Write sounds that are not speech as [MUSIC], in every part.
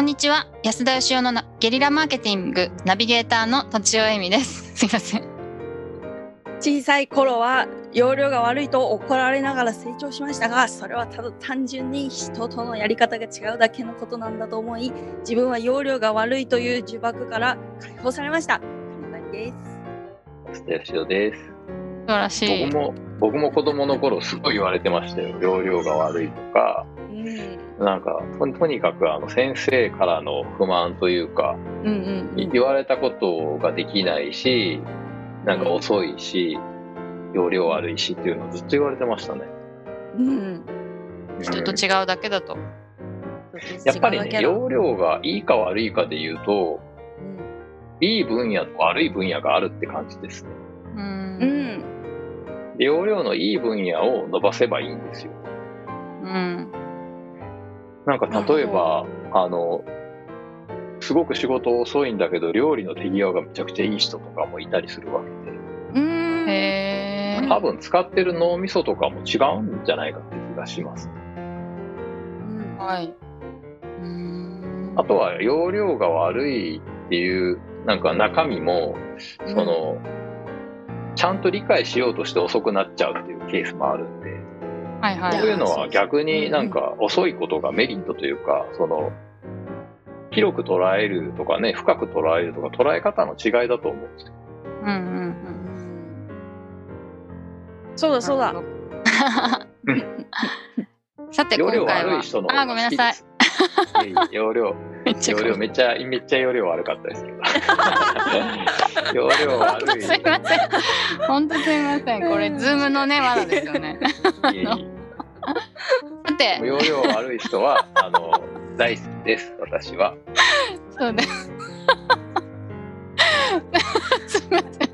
こんにちは。安田義雄のゲリラマーケティングナビゲーターの土尾恵美です。[LAUGHS] すいません。小さい頃は容量が悪いと怒られながら成長しましたがそれはただ単純に人とのやり方が違うだけのことなんだと思い自分は容量が悪いという呪縛から解放されました。です。安田義雄です。素晴らしい。僕も僕も子供の頃すごい言われてましたよ。容量が悪いとかうん。なんかととにかくあの先生からの不満というかうんうんうん。言われたことができないしなんか遅いし容量悪いしっていうのをずっと言われてましたね。うん人と違うだけだと。やっぱりね容量がいいか悪いかで言うとうん。いい分野と悪い分野があるって感じですね。ううん。容量のいい分野を伸ばせばいいんですよ。うんなんか例えばあのすごく仕事遅いんだけど料理の手際がめちゃくちゃいい人とかもいたりするわけで。うん。多分使ってる脳みそとかも違うんじゃないかって気がします。うん。はい。うん。あとは容量が悪いっていうなんか中身もその、ちゃんと理解しようとして遅くなっちゃうっていうケースもあるんで、はいはい。そういうのは逆になんか遅いことがメリットというか、その広く捉えるとかね深く捉えるとか捉え方の違いだと思うんですよ。うんうんうんそうだそうだ。[LAUGHS] さて今容量回は悪い人の方あごめんなさい。容量めっちゃ容量めっちゃめっちゃ容量悪かったですけど。[LAUGHS] 容量本悪い。当すいません。本当すいません。これズームのね罠ですよね。さて。容量悪い人はあの大好きです。私は。そうです。すいません。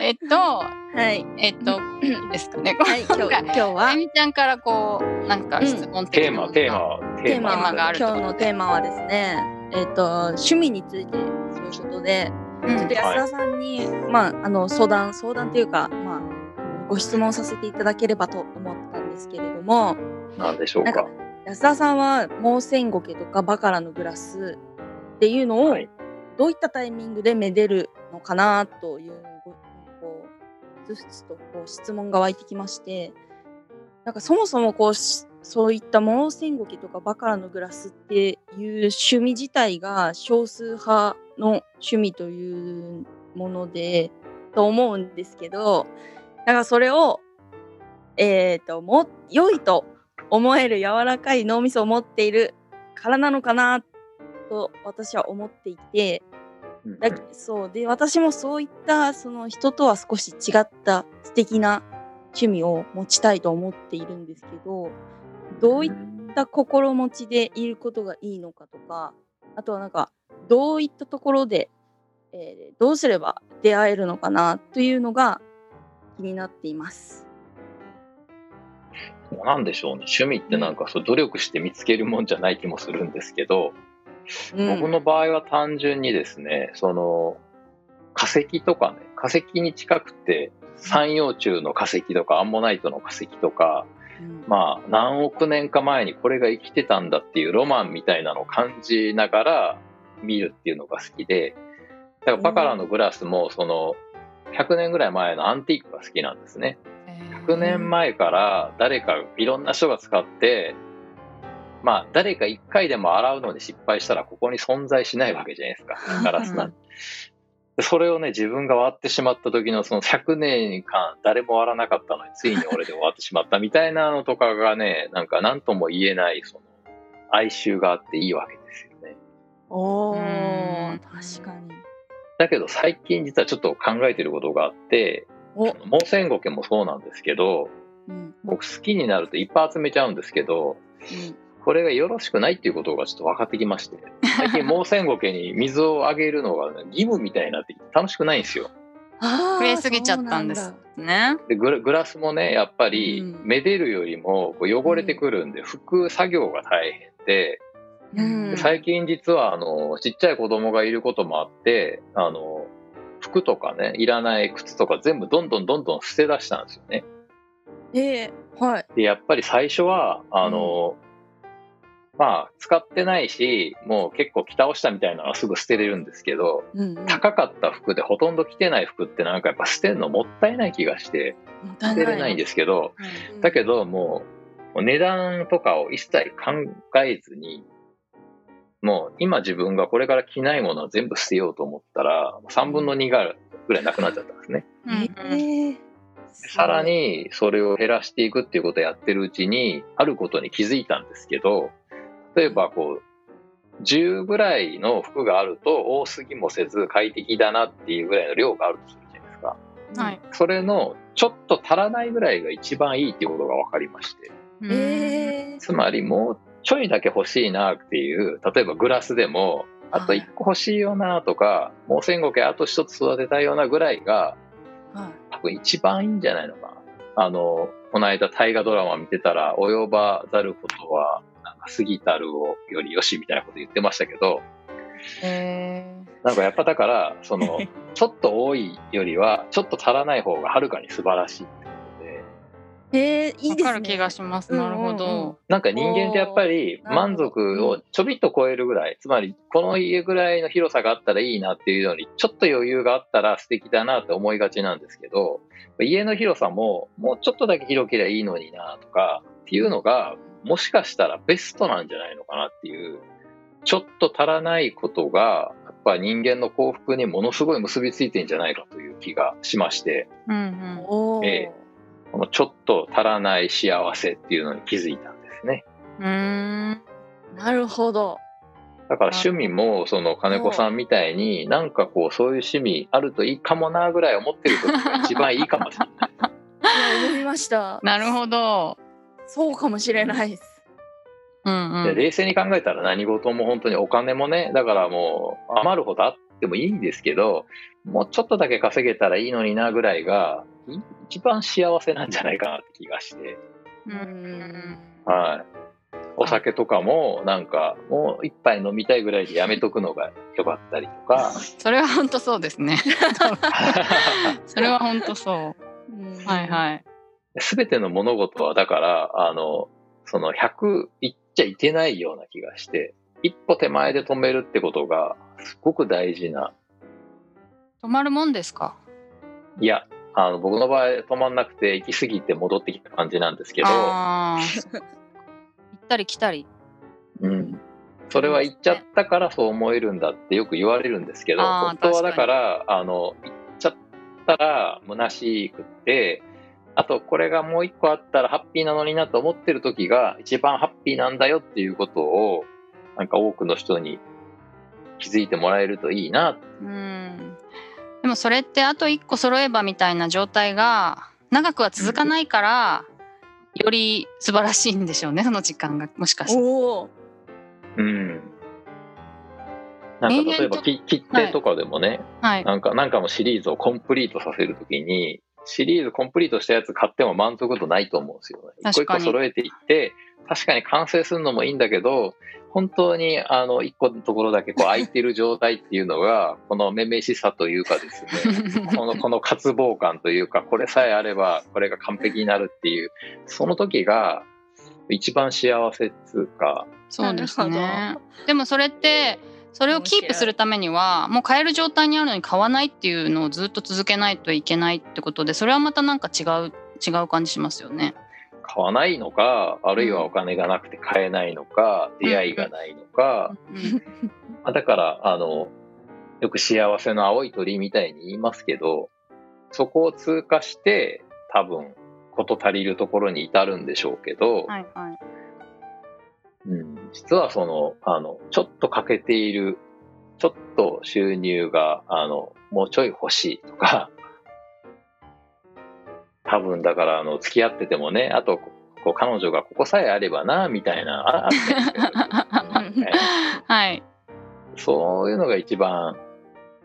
えっとはい。えっといいですかね。こはい今日今日は？ゆみちゃんからこうなんか質問的テーマテーマはテーマがある今日のテーマはですねえっ、と趣味についてそういうことでうん。ちょっと安田さんに、まああの相談相談というかまあご質問させていただければと思ったんですけれどもなんでしょうか？安田さんはモーセンゴケとかバカラのグラスっていうのをはい。どういったタイミングでめでるのかなというごこうふつふつとこう質問が湧いてきましてなんかそもそもこうしそういったモーセンゴケとかバカラのグラスっていう趣味自体が少数派の趣味というものでと思うんですけどなんかそれをえー、とも良いと思える柔らかい脳みそを持っているからなのかなと私は思っていてうんだそう。で私もそういったその人とは少し違った素敵な趣味を持ちたいと思っているんですけどどういった心持ちでいることがいいのかとかあとはなんかどういったところで、えーどうすれば出会えるのかなというのが気になっています。なんでしょうね。趣味ってなんかそう努力して見つけるもんじゃない気もするんですけど、うん。僕の場合は単純にですねその化石とかね化石に近くて三葉虫の化石とかアンモナイトの化石とかうんまあ何億年か前にこれが生きてたんだっていうロマンみたいなのを感じながら見るっていうのが好きでだからバカラのグラスもその100年ぐらい前のアンティークが好きなんですね。100年前から誰かいろんな人が使ってまあ誰か1回でも洗うので失敗したらここに存在しないわけじゃないですかガラスなんて。でそれをね自分が割ってしまった時のその100年間誰も割らなかったのについに俺で終わってしまったみたいなのとかがねなんか何とも言えないその哀愁があっていいわけですよね。おうーん確かに。だけど最近実はちょっと考えてることがあってモーセンゴケもそうなんですけどうん僕好きになるといっぱい集めちゃうんですけどこれがよろしくないっていうことがちょっと分かってきまして最近モーセンゴケに水をあげるのがね、[LAUGHS] 義務みたいになってきて楽しくないんですよ。増えすぎちゃったんですねでグラグラスもねやっぱりうんめでるよりもこう汚れてくるんで拭く作業が大変でうんで最近実はあのちっちゃい子供がいることもあってあの服とかねいらない靴とか全部どんどんどんどん捨て出したんですよね。ええはい。でやっぱり最初はあの、まあ、使ってないし、もう結構着倒したみたいなのはすぐ捨てれるんですけど、うんうん。高かった服でほとんど着てない服ってなんかやっぱ捨てるのもったいない気がして、捨てれないんですけど、うんだけどもう、値段とかを一切考えずに、もう今自分がこれから着ないものは全部捨てようと思ったら、3分の2がぐらいなくなっちゃったんですね。うんうん。えー。さらにそれを減らしていくっていうことをやってるうちに、あることに気づいたんですけど、例えばこう、10ぐらいの服があると多すぎもせず快適だなっていうぐらいの量があるとするじゃないですか。はい。それのちょっと足らないぐらいが一番いいっていうことが分かりまして。えーつまりもうちょいだけ欲しいなっていう、例えばグラスでも、あと1個欲しいよなとか、もう千五毛あと1つ育てたいようなぐらいが、はい多分一番いいんじゃないのかな。あの、この間大河ドラマ見てたら、及ばざることは、過ぎたるをよりよしみたいなこと言ってましたけど、えなんかやっぱだから、その、[LAUGHS] ちょっと多いよりは、ちょっと足らない方がはるかに素晴らしいってことで、えー、いいですね。わかる気がします。なるほうんうんうんど。なんか人間ってやっぱり満足をちょびっと超えるぐらい、つまりこの家ぐらいの広さがあったらいいなっていうように、ちょっと余裕があったら素敵だなって思いがちなんですけど、家の広さももうちょっとだけ広ければいいのになとかっていうのが、もしかしたらベストなんじゃないのかなっていう、ちょっと足らないことが、やっぱ人間の幸福にものすごい結びついてんじゃないかという気がしまして、うんうん。ええこのちょっと足らない幸せっていうのに気づいたんですね。うーん。なるほど。だから趣味も、その金子さんみたいに、なんかこう、そういう趣味あるといいかもなぐらい思ってる時が一番いいかもしれない。[LAUGHS] いや思いました。なるほど。そうかもしれないです。うんうん。で冷静に考えたら何事も本当にお金もね、だからもう余るほどあってもいいんですけど、もうちょっとだけ稼げたらいいのになぐらいが、い一番幸せなんじゃないかなって気がして。ううんん。はい。お酒とかも、なんか、もう一杯飲みたいぐらいでやめとくのが良かったりとか。それは本当そうですね。[LAUGHS] それは本当そう。うんはいはい。すべての物事は、だから、あの、その100いっちゃいけないような気がして、一歩手前で止めるってことが、すごく大事な。止まるもんですか？いや、あの、僕の場合止まんなくて、行き過ぎて戻ってきた感じなんですけど。[LAUGHS] 行ったり来たり。うん。それは行っちゃったからそう思えるんだってよく言われるんですけど、本当はだから、あの、行っちゃったら虚しくって、あとこれがもう一個あったらハッピーなのになと思ってる時が一番ハッピーなんだよっていうことを、なんか多くの人に気づいてもらえるといいな。うん。でもそれってあと一個揃えばみたいな状態が長くは続かないから、より素晴らしいんでしょうねその時間がもしかして。おお。うん。なんか例えばき切手とかでもね、はい。なんか、なんかのシリーズをコンプリートさせるときに、シリーズコンプリートしたやつ買っても満足度ないと思うんですよね。一個一個揃えていって、確かに完成するのもいいんだけど、本当にあの、一個のところだけこう空いてる状態っていうのが、[LAUGHS] このめめしさというかですね、[LAUGHS] この、この渇望感というか、これさえあれば、これが完璧になるっていう、その時が、一番幸せっつうか、そうですね。でもそれってそれをキープするためにはもう買える状態にあるのに買わないっていうのをずっと続けないといけないってことでそれはまたなんか違う違う感じしますよね。買わないのか、あるいはお金がなくて買えないのか、出会いがないのか、[LAUGHS] だから、あの、よく幸せの青い鳥みたいに言いますけど、そこを通過して、多分、こと足りるところに至るんでしょうけど、はいはい。うん、実はその、あの、ちょっと欠けている、ちょっと収入が、あの、もうちょい欲しいとか、[LAUGHS] 多分だから、あの、付き合っててもね、あと、こう彼女がここさえあればな、みたいな、ああるじゃないですかえ [LAUGHS] はい。そういうのが一番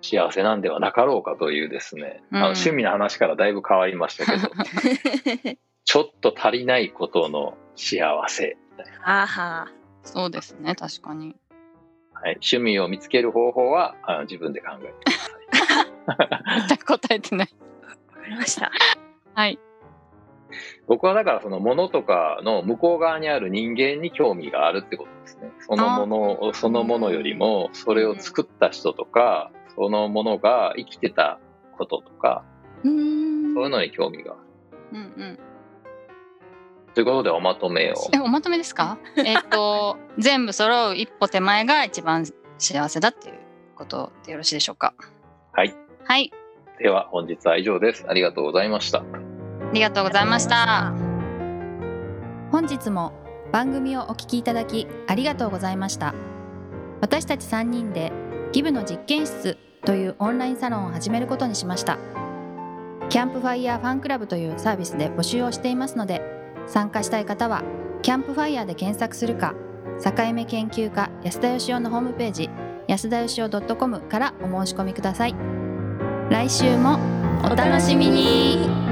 幸せなんではなかろうかというですね、あのうん。趣味の話からだいぶ変わりましたけど、[LAUGHS] ちょっと足りないことの幸せ、はあはあ。そうですね確かに。はい、趣味を見つける方法はあの自分で考えてください。全 [LAUGHS] く答えてない。わかりました。はい。僕はだからそのものとかの向こう側にある人間に興味があるってことですね。そのものそのものよりもそれを作った人とかそのものが生きてたこととかうーんそういうのに興味がある。うんうんということでおまとめを。えおまとめですか？えっと [LAUGHS] 全部揃う一歩手前が一番幸せだっていうことでよろしいでしょうか？はい。はいでは本日は以上です。ありがとうございました。ありがとうございました本日も番組をお聞きいただきありがとうございました私たち3人でギブの実験室というオンラインサロンを始めることにしましたキャンプファイヤーファンクラブというサービスで募集をしていますので参加したい方はキャンプファイヤーで検索するか境目研究家安田佳生のホームページ安田佳生 .com からお申し込みください。来週もお楽しみに。